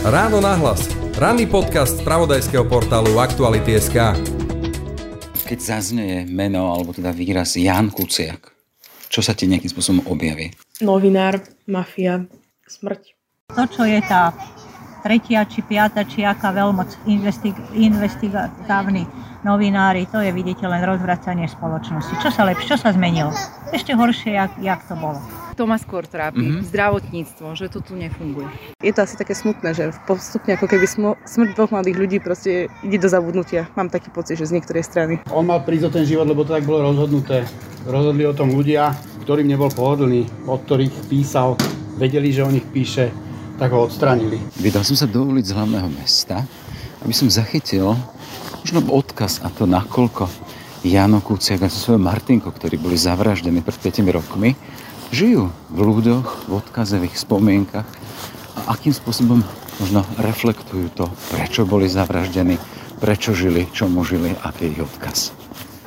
Ráno nahlas. Ranný podcast z pravodajského portálu Aktuality.sk Keď zaznie meno, alebo teda výraz Jan Kuciak, čo sa ti nejakým spôsobom objaví? Novinár, mafia, smrť. To, čo je tá tretia či piata či aká veľmoc investig- investigatívni novinári, to je vidíte len rozvracanie spoločnosti. Čo sa lepšie, čo sa zmenilo? Ešte horšie, jak, jak to bolo. To ma skôr trápi. Mm-hmm. Zdravotníctvo, že to tu nefunguje. Je to asi také smutné, že postupne ako keby smrť dvoch mladých ľudí proste ide do zabudnutia. Mám taký pocit, že z niektorej strany. On mal prísť o ten život, lebo to tak bolo rozhodnuté. Rozhodli o tom ľudia, ktorým nebol pohodlný, od ktorých písal, vedeli, že o nich píše, tak ho odstranili. Vydal som sa do ulic hlavného mesta, aby som zachytil možno odkaz a to nakoľko Jano Kuciak a so svojou Martinko, ktorí boli zavraždení pred 5 rokmi, žijú v ľuďoch, v odkazových spomienkach a akým spôsobom možno reflektujú to, prečo boli zavraždení, prečo žili, čomu žili a ich odkaz.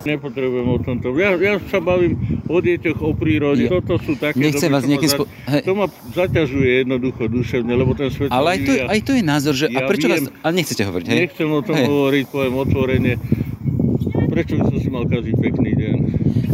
Nepotrebujem o tomto. Ja, ja sa bavím o deťoch, o prírode. Jo. Toto sú také... Nechcem doby, vás za- spo- hej. To ma zaťažuje jednoducho duševne, lebo ten svet Ale aj to, vyvíja. aj to je názor, že... a Ja prečo vás... viem. Ale nechcete hovoriť, hej? Nechcem o tom Hej. hovoriť, poviem otvorene. Prečo by som si mal kaziť pekný deň?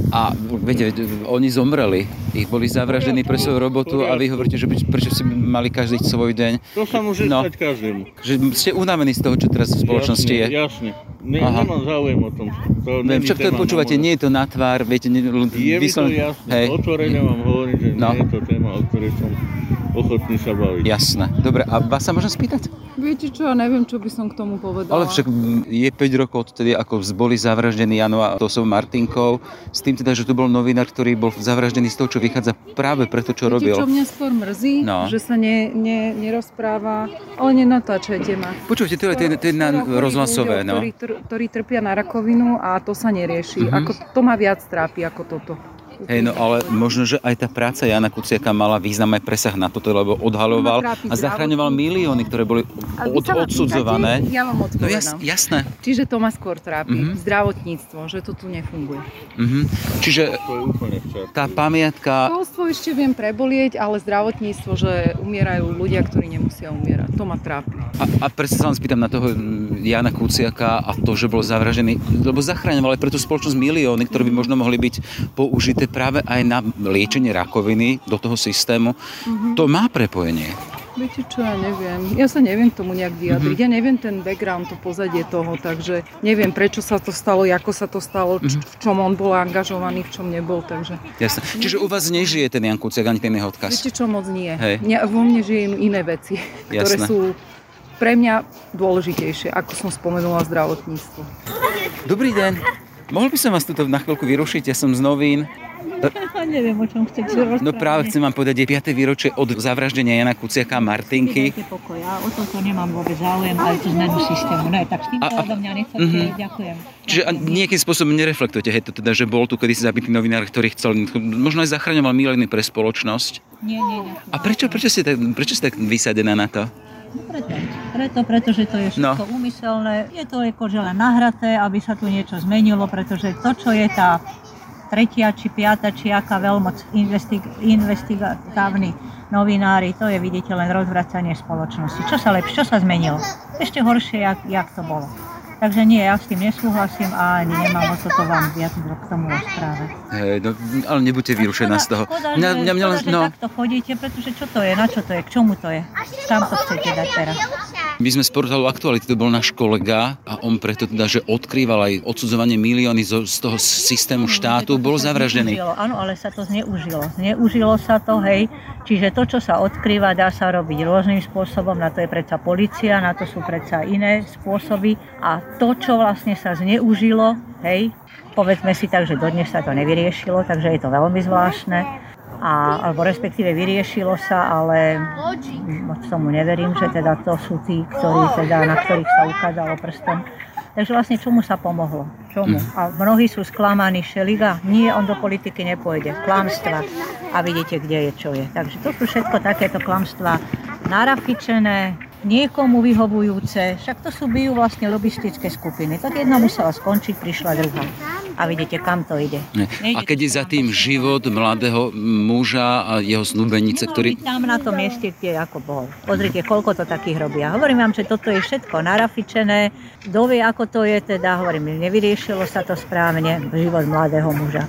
A viete, oni zomreli, ich boli zavraždení pre svoju robotu a vy hovoríte, že prečo si mali každý svoj deň. To sa môže No. stať každému. Že ste unavení z toho, čo teraz v spoločnosti jasne, je. Jasne. Ne, Aha. nemám záujem o tom. To Viem, však to počúvate, nie je to na tvár, viete, ne, Je mi to jasné. hej, Otvorene vám hovorím, že No. nie je to téma, o ktorej som ochotný sa baviť. jasné. Dobre, a vás sa môžem spýtať? Viete čo, neviem, čo by som k tomu povedala. Ale však je 5 rokov odtedy, ako boli zavraždení Jano a to som Martinkou, s tým teda, že tu bol novinár, ktorý bol zavraždený z toho, čo vychádza práve preto, čo Viete, robil. čo mňa skôr mrzí? No. Že sa ne, ne, nerozpráva, ale nenatáčajte ma. Počujete, to je, to je, to je na rozhlasové, ľuďoch, no. Ktorí, tr- ktorí trpia na rakovinu a to sa nerieši. Mhm. Ako, to ma viac trápi ako toto. Hej, no ale možno, že aj tá práca Jana Kuciaka mala význam aj presah na toto, lebo odhaloval a zachraňoval milióny, ktoré boli od, odsudzované. pýtate, Ja vám No odpovedám. jas, jasné. Čiže to ma skôr trápi. Mhm. Zdravotníctvo, že to tu nefunguje. Mhm. Čiže tá pamiatka, Školstvo ešte viem prebolieť, ale zdravotníctvo, že umierajú ľudia, ktorí nemusia umierať. To ma trápi. a, a presne sa len spýtam na toho Jana Kuciaka a to, že bol zavražený, lebo zachraňoval aj pre tú spoločnosť milióny, ktoré by možno mohli byť použité práve aj na liečenie rakoviny do toho systému. To má prepojenie. Viete čo, ja neviem. Ja sa neviem tomu nejak vyjadriť. Mhm. Ja neviem ten background, to pozadie toho, takže neviem, prečo sa to stalo, ako sa to stalo, Mhm. v čom on bol angažovaný, v čom nebol, takže... Jasné. Čiže u vás nežije ten Jan Kuciak ani ten jeho odkaz. Viete čo, moc nie. Hej. Nie, vo mne žijú iné veci, ktoré Jasné. sú pre mňa dôležitejšie, ako som spomenula zdravotníctvo. Dobrý deň. Mohol by som vás tuto na chvíľku vyrušiť? Ja som z novín. neviem, o čom chcete rozprávať. No práve chcem vám povedať, je 5. výročie od zavraždenia Jana Kuciaka a Martinky. Pokoj, ja o toto nemám vôbec záujem, aj tú zmenu systému. Ne, tak s tým A- a- mňa nechcete, Mhm. ďakujem. Čiže nejakým spôsobom nereflektujete, hej, to teda, že bol tu kedysi zabitý novinár, ktorý chcel, možno aj zachraňoval milióny pre spoločnosť. Nie, nie, nie. A prečo, prečo, ste, tak, prečo ste tak vysadená na to? No Preto, preto, pretože to je všetko No. úmyselné. Je to akože len nahraté, aby sa tu niečo zmenilo, pretože to, čo je tá tretia či piata či aká veľmoc investig- investigatívni novinári, to je vidíte len rozvracanie spoločnosti. Čo sa lepšie, čo sa zmenilo? Ešte horšie, jak, jak to bolo. Takže nie, ja s tým nesúhlasím a ani nemám o toto vám viac k tomu rozprávať. Hej, no, ale nebuďte vyrušená z toho. Škoda, Mňa, mňa, mňa škoda, no, takto chodíte, pretože čo to je, na čo to je, k čomu to je, kam to chcete dať teraz. My sme z portálu Aktuality, to bol náš kolega a on preto teda, že odkrýval aj odsudzovanie milióny zo, z toho systému štátu, bol zavraždený. zneužilo, Áno, ale sa to zneužilo. Zneužilo sa to, hej. Čiže to, čo sa odkrýva, dá sa robiť rôznym spôsobom. Na to je predsa policia, na to sú predsa iné spôsoby. A to, čo vlastne sa zneužilo, hej, povedzme si tak, že dodnes sa to nevyriešilo, takže je to veľmi zvláštne. A, alebo respektíve vyriešilo sa, ale moc tomu neverím, že teda to sú tí, ktorí teda, na ktorých sa ukázalo prstom. Takže vlastne čomu sa pomohlo? Čomu? A mnohí sú sklamaní, Šeliga, nie, on do politiky nepôjde. Klamstva. A vidíte, kde je, čo je. Takže to sú všetko takéto klamstvá narafičené, niekomu vyhovujúce, však to sú bijú vlastne lobistické skupiny. Tak jedna musela skončiť, prišla druhá. A vidíte, kam to ide. Ne. A keď je za tým život mladého muža a jeho snúbenice, Mohol ktorý... tam na tom mieste, kde ako bol. Pozrite, koľko to takých robia. Hovorím vám, že toto je všetko narafičené. Kto vie, ako to je, teda hovorím, nevyriešilo sa to správne, život mladého muža.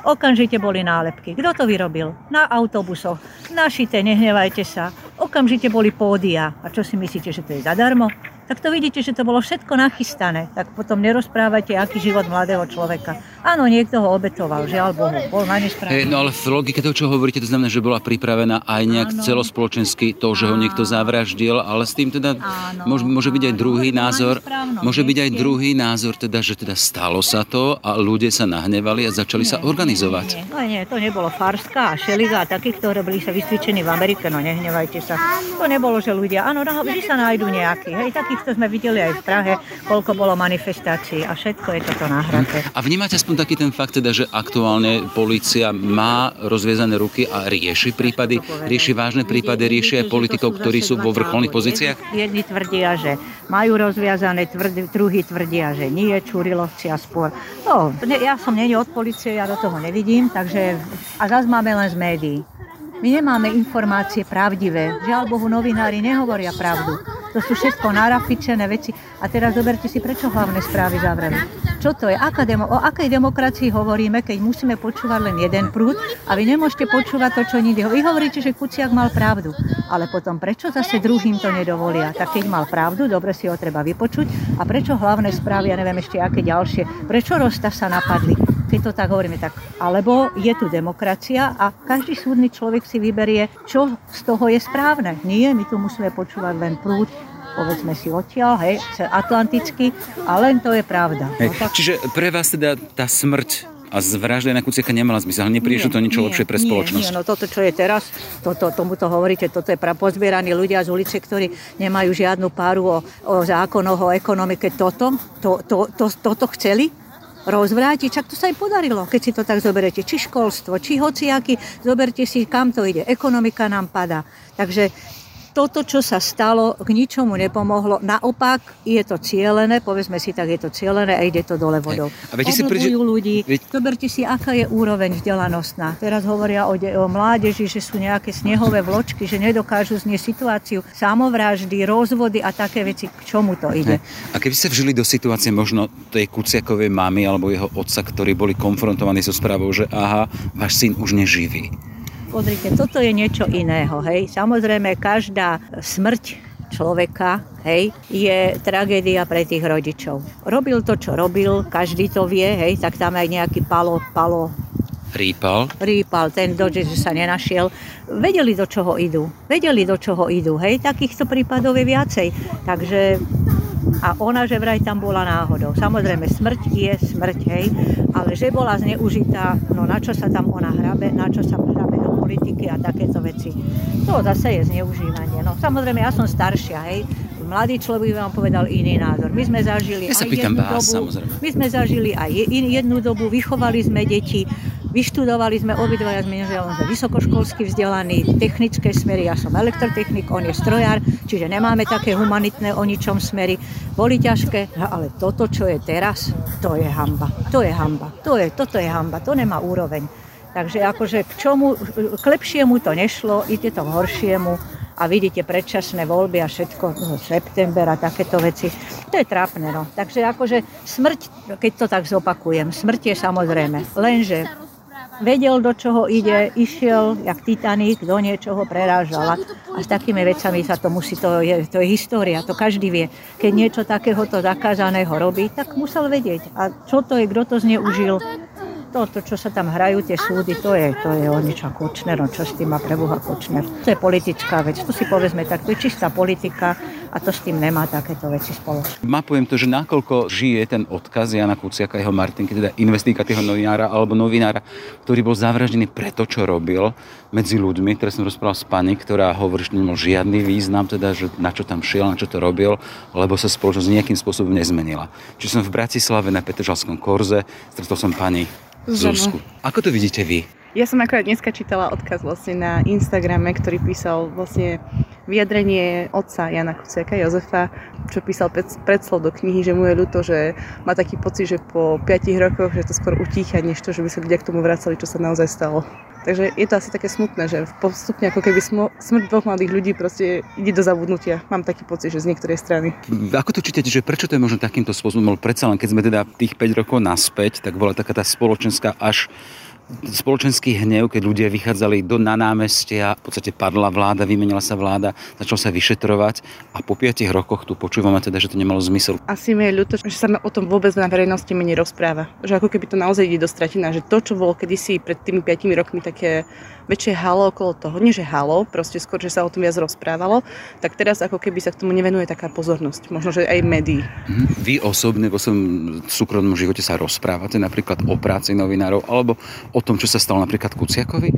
Okamžite boli nálepky. Kto to vyrobil? Na autobusoch. Našité, nehnevajte sa. Okamžite boli pódia. A čo si myslíte, že to je zadarmo? Tak to vidíte, že to bolo všetko nachystané. Tak potom nerozprávajte, aký život mladého človeka. Áno, niekto ho obetoval, žiaľ Bohu. Bol na nesprávne. Hej, no ale v logike toho, čo hovoríte, to znamená, že bola pripravená aj nejak Áno. celospoločensky to, že ho niekto zavraždil, ale s tým teda Áno, môže, môže byť aj druhý názor, môže byť aj druhý názor, teda, že teda stalo sa to a ľudia sa nahnevali a začali sa organizovať. Nie, nie, no nie, to nebolo Farska a Šeliga a takí, ktorí boli sa vysvičení v Amerike, no nehnevajte sa. To nebolo, že ľudia, áno, no, vždy sa nájdu nejakí. Hej, takýchto sme videli aj v Prahe, koľko bolo manifestácií a všetko je toto nahraté. A vnímate aspoň taký ten fakt, teda, že aktuálne polícia má rozviezané ruky a rieši prípady, rieši vážne prípady, rieši aj politikov, ktorí sú vo vrcholných pozíciách? Jedni tvrdia, že majú rozviazané, tvrd, druhí tvrdia, že nie, Čurilovci a spor. No, ja som není od policie, ja do toho nevidím, takže a zase máme len z médií. My nemáme informácie pravdivé. Žiaľ Bohu, novinári nehovoria pravdu. To sú všetko narafičené veci. A teraz zoberte si, prečo hlavné správy zavreli. Čo to je? Aká demo, o akej demokracii hovoríme, keď musíme počúvať len jeden prúd a vy nemôžete počúvať to, čo nikdy. Vy hovoríte, že Kuciak mal pravdu, ale potom prečo zase druhým to nedovolia? Tak keď mal pravdu, dobre si ho treba vypočuť. A prečo hlavné správy, ja neviem ešte aké ďalšie, prečo Rosta sa napadli? Keď to tak hovoríme, tak alebo je tu demokracia a každý súdny človek si vyberie, čo z toho je správne. Nie, my tu musíme počúvať len prúd, povedzme si odtiaľ, hej, atlanticky, a len to je pravda. Hej. No, tak Čiže pre vás teda tá smrť a zvražda na Kuciaka nemala zmysel, ale neprišlo to niečo lepšie pre spoločnosť. Nie, no toto, čo je teraz, toto, tomuto hovoríte, toto je pozbieraní ľudia z ulice, ktorí nemajú žiadnu páru o, o zákonoch, o ekonomike. Toto, to, to, to, toto chceli? Rozvrátiť, čak to sa im podarilo, keď si to tak zoberete. Či školstvo, či hociaky, zoberte si, kam to ide. Ekonomika nám padá. Takže toto, čo sa stalo, k ničomu nepomohlo. Naopak, je to cielené, povedzme si tak, je to cielené a ide to dole vodou. A viete si Oblbujú ľudí. Veď- Zoberte si, aká je úroveň vzdelanostná. Teraz hovoria o, de- o mládeži, že sú nejaké snehové vločky, že nedokážu znieť situáciu samovraždy, rozvody a také veci. K čomu to ide? A keby ste vžili do situácie možno tej Kuciakovej mamy alebo jeho otca, ktorí boli konfrontovaní so správou, že aha, váš syn už neživí. Pozrite, toto je niečo iného, hej. Samozrejme, každá smrť človeka, hej, je tragédia pre tých rodičov. Robil to, čo robil, každý to vie, hej, tak tam aj nejaký palo, palo, Rýpal. rýpal, ten dodge, že sa nenašiel. Vedeli, do čoho idú. Vedeli, do čoho idú, hej. Takýchto prípadov je viacej. Takže a ona, že vraj tam bola náhodou. Samozrejme, smrť je smrť, hej, ale že bola zneužitá, no na čo sa tam ona hrabe, na čo sa hrabe politiky a takéto veci. To zase je zneužívanie. No samozrejme, ja som staršia, hej, mladý človek by vám povedal iný názor. My sme zažili Ja aj jednu vás, dobu, samozrejme. my sme zažili aj jednu dobu, vychovali sme deti, vyštudovali sme obidvaja on sme vysokoškolsky vzdelaní, technické smery, ja som elektrotechnik, on je strojár, čiže nemáme také humanitné o ničom smery. Boli ťažké, no ale toto, čo je teraz, to je hamba. To je hamba. To je, toto je hamba, to nemá úroveň. Takže akože k čomu, k lepšiemu to nešlo, ide to k horšiemu a vidíte predčasné voľby a všetko, no, september a takéto veci. To je trápne, no. Takže akože smrť, keď to tak zopakujem, smrť je samozrejme, lenže vedel, do čoho ide, išiel, jak Titanic, do niečoho prerážala. A s takými vecami sa to musí, to je, to je história, to každý vie. Keď niečo takéhoto zakázaného robí, tak musel vedieť. A čo to je, kto to zneužil, to, to, čo sa tam hrajú, tie súdy, to je, to je o ničom Kočner, no čo s tým má preboha Kočner. To je politická vec, to si povedzme tak, to je čistá politika a to s tým nemá takéto veci spoločné. Mapujem to, že nakoľko žije ten odkaz Jana Kuciaka, jeho Martinky, teda investigatívneho novinára alebo novinára, ktorý bol zavraždený pre to, čo robil medzi ľuďmi, ktoré som rozprával s pani, ktorá hovorí, že nemal žiadny význam, teda, že na čo tam šiel, na čo to robil, lebo sa spoločnosť nejakým spôsobom nezmenila. Čiže som v Bratislave na Petržalskom korze, stretol som pani Zuzku. Ako to vidíte vy? Ja som akorát dneska čítala odkaz vlastne na Instagrame, ktorý písal vlastne vyjadrenie otca Jana Kuciaka, Jozefa, čo písal predslov do knihy, že mu je ľúto, že má taký pocit, že po 5 rokoch, že to skôr utícha, než to, že by sa ľudia k tomu vracali, čo sa naozaj stalo. Takže je to asi také smutné, že postupne ako keby smrť dvoch mladých ľudí proste ide do zabudnutia. Mám taký pocit, že z niektorej strany. Ako to čítate, že prečo to je možno takýmto spôsobom? Predsa len keď sme teda tých 5 rokov naspäť, tak bola taká tá spoločenská až spoločenský hnev, keď ľudia vychádzali do, na námestia, v podstate padla vláda, vymenila sa vláda, začal sa vyšetrovať a po piatich rokoch tu počúvame teda, že to nemalo zmysel. Asi mi je ľúto, že sa o tom vôbec na verejnosti menej rozpráva. Že ako keby to naozaj ide do stratená, že to, čo bolo kedysi pred tými piatimi rokmi také väčšie halo okolo toho, nie že halo, proste skôr, že sa o tom viac rozprávalo, tak teraz ako keby sa k tomu nevenuje taká pozornosť, možno, že aj médií. Mhm. Vy osobne vo svojom súkromnom živote sa rozprávate napríklad o práci novinárov alebo o tom, čo sa stalo napríklad Kuciakovi?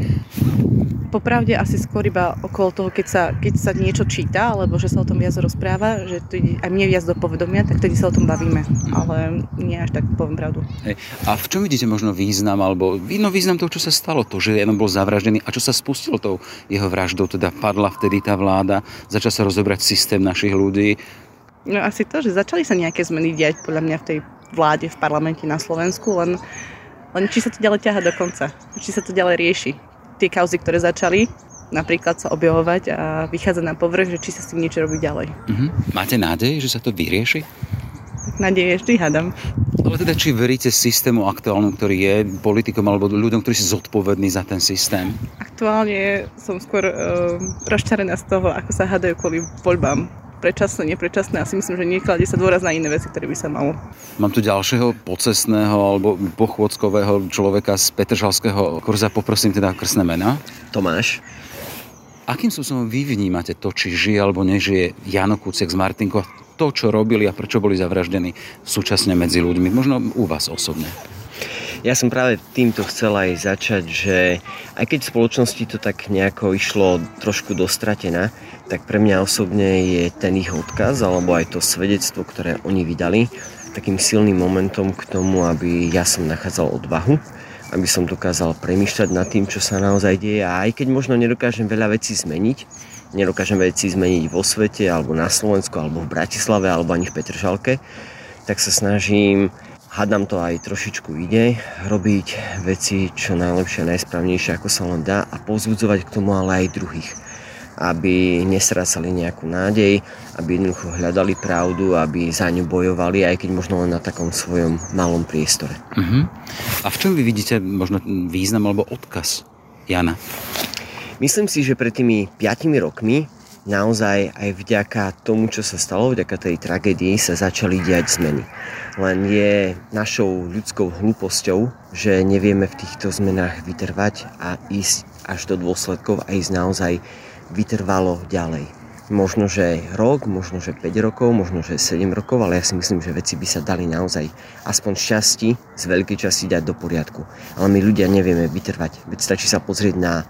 Popravde asi skôr iba okolo toho, keď sa, keď sa niečo číta, alebo že sa o tom viac rozpráva, že to ide aj mne viac do povedomia, tak tedy sa o tom bavíme. Mhm. Ale nie až tak poviem pravdu. Hej. A v čom vidíte možno význam, alebo no, význam toho, čo sa stalo? To, že jeden bol zavraždený a čo sa spustilo tou jeho vraždou? Teda padla vtedy tá vláda, začal sa rozobrať systém našich ľudí. No asi to, že začali sa nejaké zmeny diať podľa mňa v tej vláde, v parlamente na Slovensku, len, len či sa to ďalej ťaha do konca, či sa to ďalej rieši. Tie kauzy, ktoré začali, napríklad sa objavovať a vychádzať na povrch, že či sa s tým niečo robí ďalej. Uh-huh. Máte nádej, že sa to vyrieši? Nádej vždy hádam. Ale teda, či veríte systému aktuálnom, ktorý je politikom alebo ľuďom, ktorí sú zodpovední za ten systém? Aktuálne som skôr uh, rozčarená z toho, ako sa hádajú kvôli voľbám predčasné, neprečasné. Asi myslím, že niekladie sa dôraz na iné veci, ktoré by sa malo. Mám tu ďalšieho pocesného alebo pochôdzkového človeka z Petržalského kurza. Poprosím teda krsné mena. Tomáš. Akým spôsobom vy vnímate to, či žije alebo nežije Jano Kuciak z Martinko to, čo robili a prečo boli zavraždení súčasne medzi ľuďmi? Možno u vás osobne. Ja som práve týmto chcel aj začať, že aj keď v spoločnosti to tak nejako išlo trošku dostratená, tak pre mňa osobne je ten ich odkaz alebo aj to svedectvo, ktoré oni vydali, takým silným momentom k tomu, aby ja som nachádzal odvahu, aby som dokázal premýšľať nad tým, čo sa naozaj deje. A aj keď možno nedokážem veľa vecí zmeniť, nedokážem veci zmeniť vo svete, alebo na Slovensku, alebo v Bratislave, alebo ani v Petržalke, tak sa snažím, hádam to aj trošičku ide, robiť veci čo najlepšie najsprávnejšie, ako sa len dá a pozbudzovať k tomu ale aj druhých aby nesracali nejakú nádej, aby jednoducho hľadali pravdu, aby za ňu bojovali, aj keď možno len na takom svojom malom priestore. Uh-huh. A v čom vy vidíte možno význam alebo odkaz Jana? Myslím si, že pred tými 5 rokmi naozaj aj vďaka tomu, čo sa stalo, vďaka tej tragédii sa začali diať zmeny. Len je našou ľudskou hlúposťou, že nevieme v týchto zmenách vytrvať a ísť až do dôsledkov a ísť naozaj vytrvalo ďalej. Možno, že rok, možno, že 5 rokov, možno, že 7 rokov, ale ja si myslím, že veci by sa dali naozaj aspoň šťastí, z veľkej časti dať do poriadku. Ale my ľudia nevieme vytrvať. Veď stačí sa pozrieť na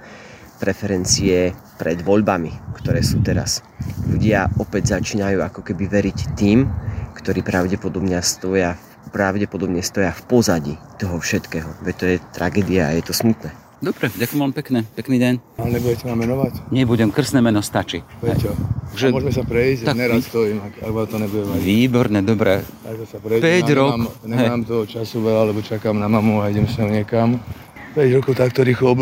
preferencie pred voľbami, ktoré sú teraz. Ľudia opäť začínajú ako keby veriť tým, ktorí pravdepodobne stoja, pravdepodobne stoja v pozadí toho všetkého. Veď to je tragédia a je to smutné. Dobre, ďakujem vám pekne. Pekný deň. Ale nebudete ma menovať? Nebudem, krstné meno stačí. Prečo? Že... A môžeme sa prejsť, tak... nerad stojím, ak, ak vám to nebude vadiť. Výborne, dobre. Takže sa prejsť. 5 rokov. Nemám, nemám toho času veľa, lebo čakám na mamu a idem sa niekam. 5 rokov takto rýchlo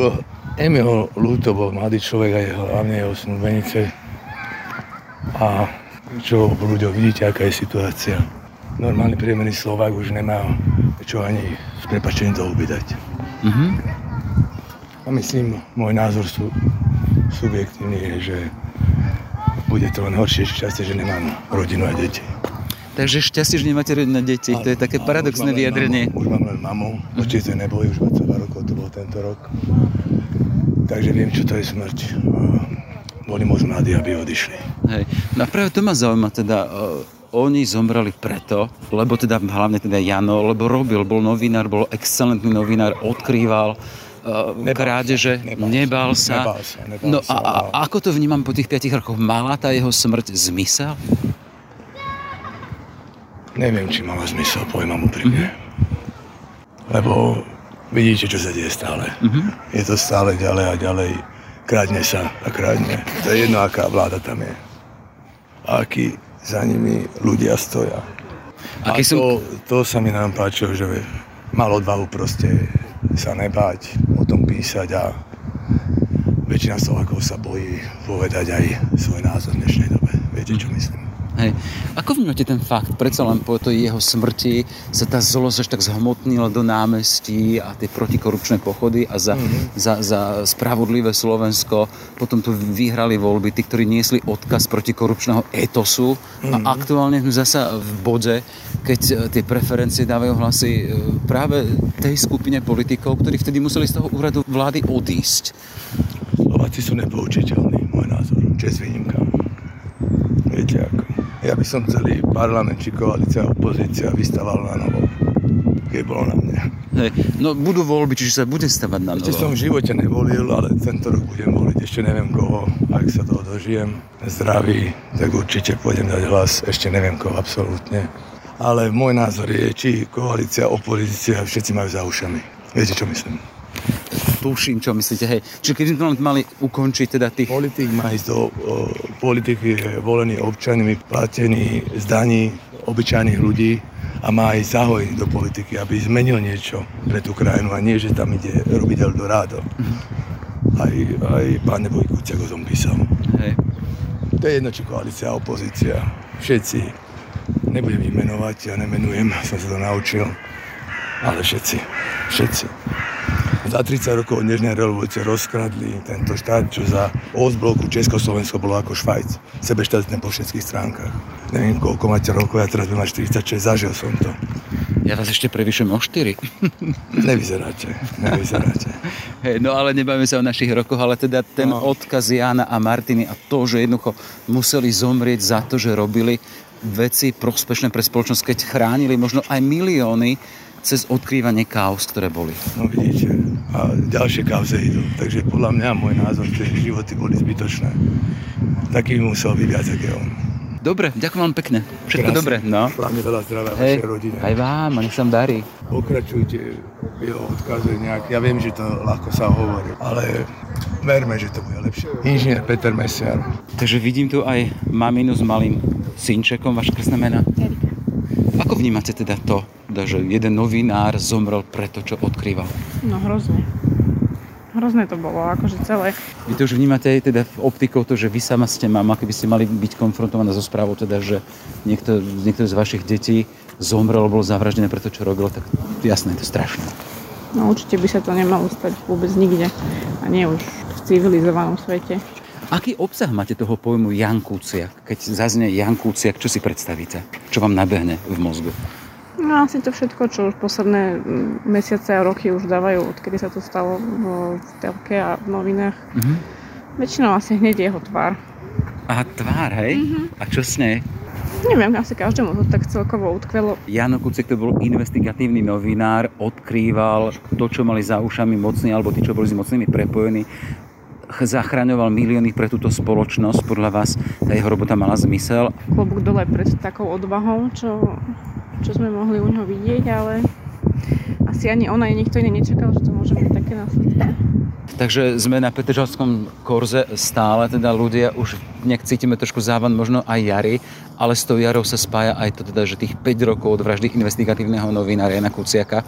Emil Lúto bol mladý človek aj hlavne jeho snúbenice. A čo v ľuďoch vidíte, aká je situácia. Normálny priemerný Slovák už nemá čo ani s prepačením to ubydať. Mm-hmm. A myslím, môj názor sú, subjektívny je, že bude to len horšie čase, že nemám rodinu a deti. Takže šťastie, že nemáte rodné deti. to je také paradoxné vyjadrenie. Už mám len mamu, určite neboli, už 22 rokov to bol tento rok. Takže viem, čo to je smrť. Boli moc mladí, aby odišli. Hej. No a práve to ma zaujíma, teda uh, oni zomreli preto, lebo teda hlavne teda Jano, lebo robil, bol novinár, bol excelentný novinár, odkrýval uh, krádeže, nebál, nebál sa. Nebál sa, nebál no sa, a, a ako to vnímam po tých 5 rokoch? Mala tá jeho smrť zmysel? Neviem, či mala zmysel, poviem vám úprimne. Mm-hmm. Lebo vidíte, čo sa deje stále. Mm-hmm. Je to stále ďalej a ďalej. Kradne sa a kradne. To je jedno, aká vláda tam je. A akí za nimi ľudia stoja. A, a to, som... to sa mi nám páčilo, že mal odvahu proste sa nebáť, o tom písať a väčšina Slovákov sa bojí povedať aj svoj názor v dnešnej dobe. Viete, čo myslím? Hej. Ako vnímate ten fakt? Predsa len po tej jeho smrti sa tá zlosť až tak zhmotnila do námestí a tie protikorupčné pochody a za, mm-hmm. za, za spravodlivé Slovensko potom tu vyhrali voľby tí, ktorí niesli odkaz protikorupčného etosu mm-hmm. a mhm. aktuálne sme zasa v bode, keď e, tie preferencie dávajú hlasy e, práve tej skupine politikov, ktorí vtedy museli z toho úradu vlády odísť. Slováci sú nepoučiteľní, môj názor, čest výnimka. Ja by som celý parlament, či koalícia, opozícia vystaval na novo. Keď bolo na mne. Hej, no budú voľby, čiže sa bude stavať na novo. Ešte som v živote nevolil, ale tento rok budem voliť. Ešte neviem koho, ak sa toho dožijem. Zdraví, tak určite pôjdem dať hlas. Ešte neviem koho absolútne. Ale môj názor je, či koalícia, opozícia, všetci majú za ušami. Viete, čo myslím? Tuším, čo myslíte. Hej. Čiže keď sme mali ukončiť teda tých... Politik má ísť do o, politiky, je volený občanmi, platený z daní obyčajných ľudí a má aj zahoj do politiky, aby zmenil niečo pre tú krajinu a nie, že tam ide robiť Eldorado. Mm-hmm. Aj, aj pán Neboj Kuciak o tom písal. Hej. To je jedno, či koalícia, opozícia. Všetci. Nebudem ich menovať, ja nemenujem, som sa to naučil. Ale všetci. Všetci za 30 rokov dnešnej revolúcie rozkradli tento štát, čo za bloku Československo bolo ako Švajc. Sebeštátne po všetkých stránkach. Neviem, koľko máte rokov, ja teraz budem mať 46, zažil som to. Ja vás ešte prevyšujem o 4. nevyzeráte, nevyzeráte. Hej, no ale nebavíme sa o našich rokoch, ale teda ten no. odkaz Jana a Martiny a to, že jednoducho museli zomrieť za to, že robili veci prospešné pre spoločnosť, keď chránili možno aj milióny cez odkrývanie kaos, ktoré boli. No vidíte, a ďalšie kauze idú. Takže podľa mňa môj názor, že životy boli zbytočné. Taký musel byť viac, ako on. Dobre, ďakujem vám pekne. Všetko dobre. No. Hlavne veľa zdravia Hej, vašej rodine. Aj vám, a nech sa darí. Pokračujte jeho odkaze nejak. Ja viem, že to ľahko sa hovorí, ale verme, že to bude lepšie. Inžinier Peter Mesiar. Takže vidím tu aj maminu s malým synčekom, vaše krstné mena. Erika. Ako vnímate teda to, teda, že jeden novinár zomrel preto, čo odkrýval? No hrozne. Hrozné to bolo, akože celé. Vy to už vnímate aj teda v optikou to, že vy sama ste mama, keby ste mali byť konfrontovaná so správou, teda, že niekto, niekto z vašich detí zomrel, bol zavraždený pre to, čo robil, tak jasné, je to strašné. No určite by sa to nemalo stať vôbec nikde. A nie už v civilizovanom svete. Aký obsah máte toho pojmu Jan Kuciak? Keď zaznie Jan Kuciak, čo si predstavíte? Čo vám nabehne v mozgu? No asi to všetko, čo už posledné mesiace a roky už dávajú, odkedy sa to stalo v telke a v novinách. Mm-hmm. Väčšinou asi hneď jeho tvár. Aha, tvár, hej? Mm-hmm. A čo s nej? Neviem, asi každému to tak celkovo utkvelo. Jano Kuciak to bol investigatívny novinár, odkrýval to, čo mali za ušami mocní, alebo tí, čo boli s mocnými prepojení zachraňoval milióny pre túto spoločnosť. Podľa vás tá jeho robota mala zmysel? Klobúk dole pred takou odvahou, čo, čo sme mohli u neho vidieť, ale asi ani ona, ani nikto iný nečakal, že to môže mať také následky. Takže sme na Petržalskom korze stále, teda ľudia už nejak cítime trošku závan možno aj jary, ale s tou jarou sa spája aj to teda, že tých 5 rokov od vraždy investigatívneho novinára Jana Kuciaka.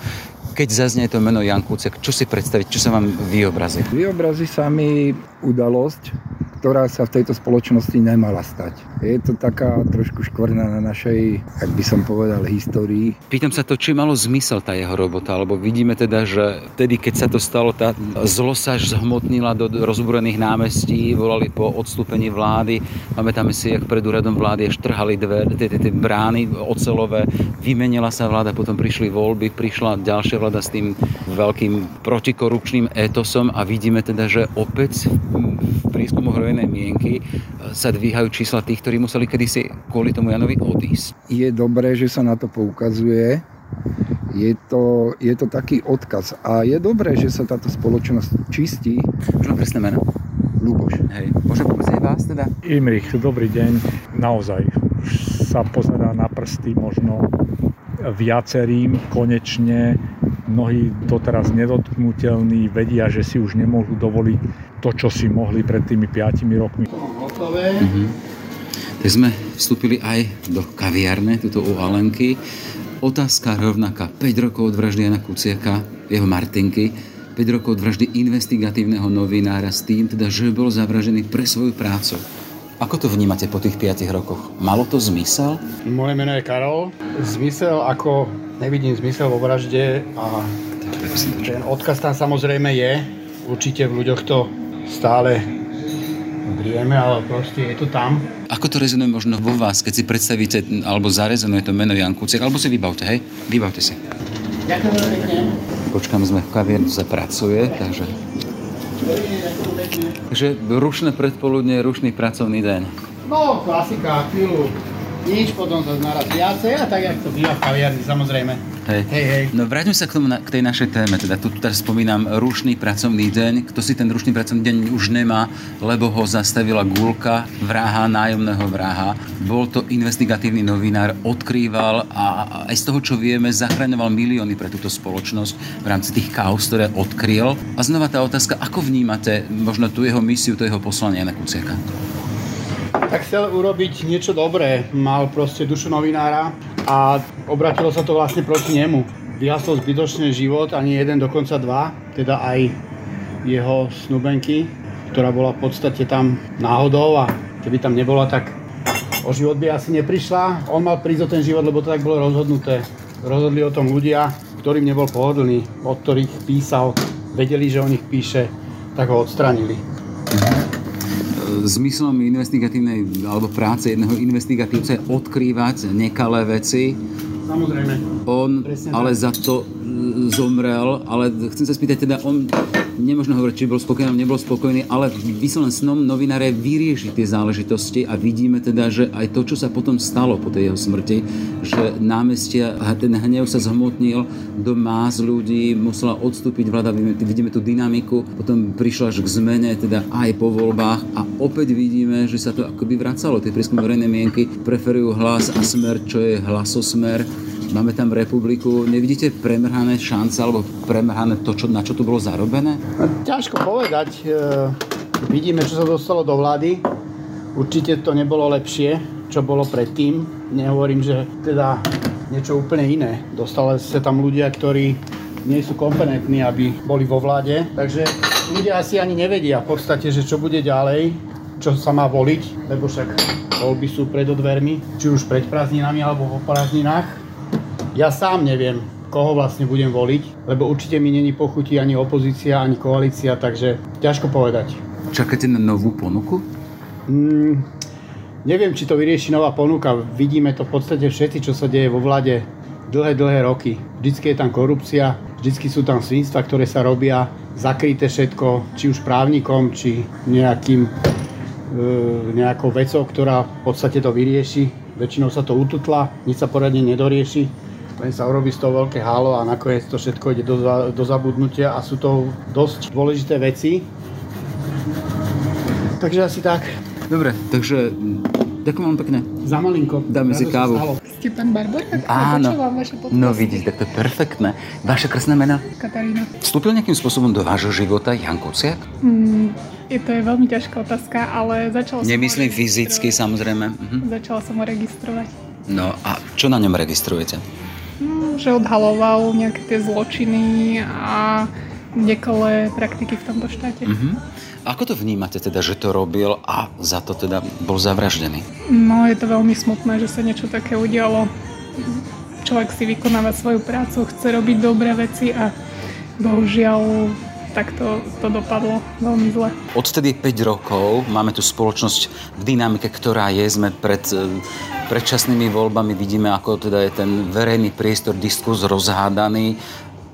Keď zaznie to meno Jan Kuciak, čo si predstaviť, čo sa vám vyobrazí? Vyobrazí sa mi udalosť, ktorá sa v tejto spoločnosti nemala stať. Je to taká trošku škvrna na našej, ak by som povedal, histórii. Pýtam sa to, či malo zmysel tá jeho robota, lebo vidíme teda, že vtedy, keď sa to stalo, tá zlo sa zhmotnila do rozbúrených námestí, volali po odstúpení vlády. Pamätáme si, jak pred úradom vlády až trhali dve, tie, tie, tie brány ocelové, vymenila sa vláda, potom prišli voľby, prišla ďalšia vláda s tým veľkým protikorupčným etosom a vidíme teda, že opäť v prískumoch verejnej mienky sa dvíhajú čísla tých, ktorí museli kedysi kvôli tomu Janovi odísť. Je dobré, že sa na to poukazuje. Je to, je to taký odkaz. A je dobré, že sa táto spoločnosť čistí. Možno presné meno. Luboš. Hej. Môžem poprosiť vás teda? Imrich, dobrý deň. Naozaj sa pozerá na prsty možno viacerým konečne mnohí doteraz nedotknutelní vedia, že si už nemôžu dovoliť to, čo si mohli pred tými 5 rokmi. Mm-hmm. Tak sme vstúpili aj do kaviarne, tuto u Alenky. Otázka rovnaká. 5 rokov od vraždy Jana Kuciaka, jeho Martinky, 5 rokov od vraždy investigatívneho novinára s tým, teda, že bol zavražený pre svoju prácu. Ako to vnímate po tých 5 rokoch? Malo to zmysel? Moje meno je Karol. Zmysel ako nevidím zmysel vo vražde a ten odkaz tam samozrejme je. Určite v ľuďoch to stále drieme, ale proste je to tam. Ako to rezonuje možno vo vás, keď si predstavíte, alebo zarezonuje to meno Jan Kuciak, alebo si vybavte, hej? Vybavte si. Ďakujem pekne. Počkám, sme v kaviarni, sa pracuje, takže... Takže rušné predpoludne, rušný pracovný deň. No, klasika, chvíľu nič, potom sa naraz viacej a tak, jak to býva v kaviarni, samozrejme. Hej. Hej, hej. No vráťme sa k, tomu, k tej našej téme. Teda tu teraz spomínam rušný pracovný deň. Kto si ten rušný pracovný deň už nemá, lebo ho zastavila gulka vraha, nájomného vraha. Bol to investigatívny novinár, odkrýval a aj z toho, čo vieme, zachraňoval milióny pre túto spoločnosť v rámci tých kaos, ktoré odkryl. A znova tá otázka, ako vnímate možno tú jeho misiu, to jeho poslanie na Kuciaka? tak chcel urobiť niečo dobré. Mal proste dušu novinára a obratilo sa to vlastne proti nemu. Vyhasol zbytočne život, ani jeden, dokonca dva, teda aj jeho snubenky, ktorá bola v podstate tam náhodou a keby tam nebola, tak o život by asi neprišla. On mal prísť o ten život, lebo to tak bolo rozhodnuté. Rozhodli o tom ľudia, ktorým nebol pohodlný, od ktorých písal, vedeli, že o nich píše, tak ho odstranili zmyslom investigatívnej alebo práce jedného investigatívca je odkrývať nekalé veci. Samozrejme. On ale za to zomrel, ale chcem sa spýtať teda, on nemôžno hovoriť, či bol spokojný nebol spokojný, ale vysloven snom novináre vyrieši tie záležitosti a vidíme teda, že aj to, čo sa potom stalo po tej jeho smrti, že námestia, ten hnev sa zhmotnil do más ľudí, musela odstúpiť vláda, vidíme tú dynamiku, potom prišla až k zmene, teda aj po voľbách a opäť vidíme, že sa to akoby vracalo. Tie prieskumy verejnej mienky preferujú hlas a smer, čo je hlasosmer máme tam republiku. Nevidíte premrhané šance alebo premrhané to, čo, na čo tu bolo zarobené? Ťažko povedať. E, vidíme, čo sa dostalo do vlády. Určite to nebolo lepšie, čo bolo predtým. Nehovorím, že teda niečo úplne iné. Dostali sa tam ľudia, ktorí nie sú kompetentní, aby boli vo vláde. Takže ľudia asi ani nevedia v podstate, že čo bude ďalej, čo sa má voliť, lebo však voľby sú pred odvermi, či už pred prázdninami alebo po prázdninách. Ja sám neviem, koho vlastne budem voliť, lebo určite mi není pochutí ani opozícia, ani koalícia, takže ťažko povedať. Čakáte na novú ponuku? Mm, neviem, či to vyrieši nová ponuka. Vidíme to v podstate všetci, čo sa deje vo vlade dlhé, dlhé roky. Vždycky je tam korupcia, vždycky sú tam svinstva, ktoré sa robia, zakryté všetko, či už právnikom, či nejakým, e, nejakou vecou, ktorá v podstate to vyrieši. Väčšinou sa to ututla, nič sa poradne nedorieši len sa urobí z toho veľké halo a nakoniec to všetko ide do, do zabudnutia a sú to dosť dôležité veci. Takže asi tak. Dobre, takže ďakujem vám pekne. Za malinko. Dáme si kávu. Ste pán Barbor? Áno. vaše No vidíte, tak to je perfektné. Vaše krásne meno? Katarína. Vstúpil nejakým spôsobom do vášho života Jan Kuciak? Mm, je to je veľmi ťažká otázka, ale začala som Nemyslím fyzicky, samozrejme. Mhm. Začala som ho registrovať. No a čo na ňom registrujete? Že odhaloval nejaké tie zločiny a nekalé praktiky v tomto štáte. Uh-huh. Ako to vnímate teda, že to robil a za to teda bol zavraždený? No je to veľmi smutné, že sa niečo také udialo. Človek si vykonáva svoju prácu, chce robiť dobré veci a bohužiaľ tak to, to dopadlo veľmi zle. Odtedy 5 rokov máme tu spoločnosť v dynamike, ktorá je, sme pred e, predčasnými voľbami, vidíme, ako teda je ten verejný priestor, diskus rozhádaný,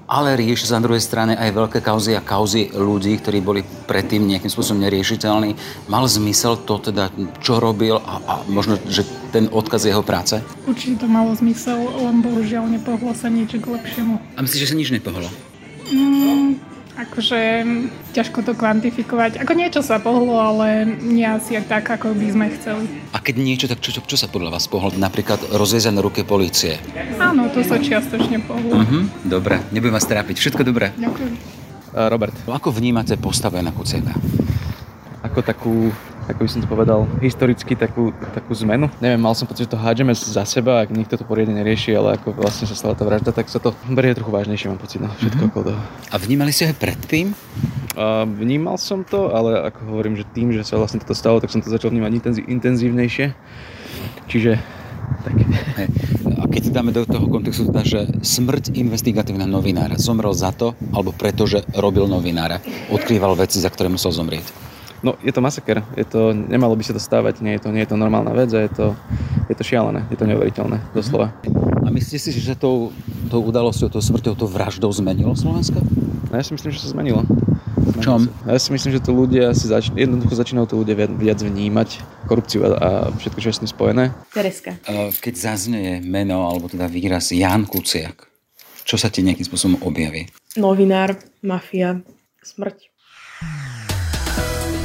ale rieši sa na druhej strane aj veľké kauzy a kauzy ľudí, ktorí boli predtým nejakým spôsobom neriešiteľní. Mal zmysel to teda, čo robil a, a možno, že ten odkaz jeho práce? Určite to malo zmysel, len bohužiaľ nepohlo sa nič k lepšiemu. A myslíš, že sa nič nepohlo? Mm, Akože ťažko to kvantifikovať. Ako niečo sa pohlo, ale nie asi tak, ako by sme chceli. A keď niečo, tak čo, čo, čo sa podľa vás pohlo? Napríklad rozviezané ruke policie? Áno, to sa čiastočne pohlo. Uh-huh. Dobre, nebudem vás trápiť. Všetko dobré. Ďakujem. Robert. Ako vnímate postavu na Kuciaka? Ako takú ako by som to povedal, historicky takú, takú zmenu. Neviem, mal som pocit, že to hádžeme za seba, ak nikto to poriadne nerieši, ale ako vlastne sa stala tá vražda, tak sa to berie trochu vážnejšie, mám pocit, no, všetko mm-hmm. okolo toho. A vnímali ste ho predtým? Uh, vnímal som to, ale ako hovorím, že tým, že sa vlastne toto stalo, tak som to začal vnímať intenzí- intenzívnejšie. Čiže tak. Hey. A keď si dáme do toho kontextu teda, že smrť investigatívna novinára zomrel za to, alebo preto, že robil novinára, odkrýval veci, za ktoré musel zomrieť. No, je to masaker. Je to, nemalo by sa to stávať. Nie je to, nie je to normálna vec a je to, je to šialené. Je to neuveriteľné, doslova. A myslíte si, že tou, tou udalosťou, tou smrťou, tou vraždou zmenilo Slovensko? No, ja si myslím, že sa zmenilo. V čom? Ja si myslím, že to ľudia si zač- jednoducho začínajú to ľudia viac, viac vnímať korupciu a, a všetko, čo je s tým spojené. Tereska. Keď zaznie meno, alebo teda výraz Jan Kuciak, čo sa ti nejakým spôsobom objaví? Novinár, mafia, smrť.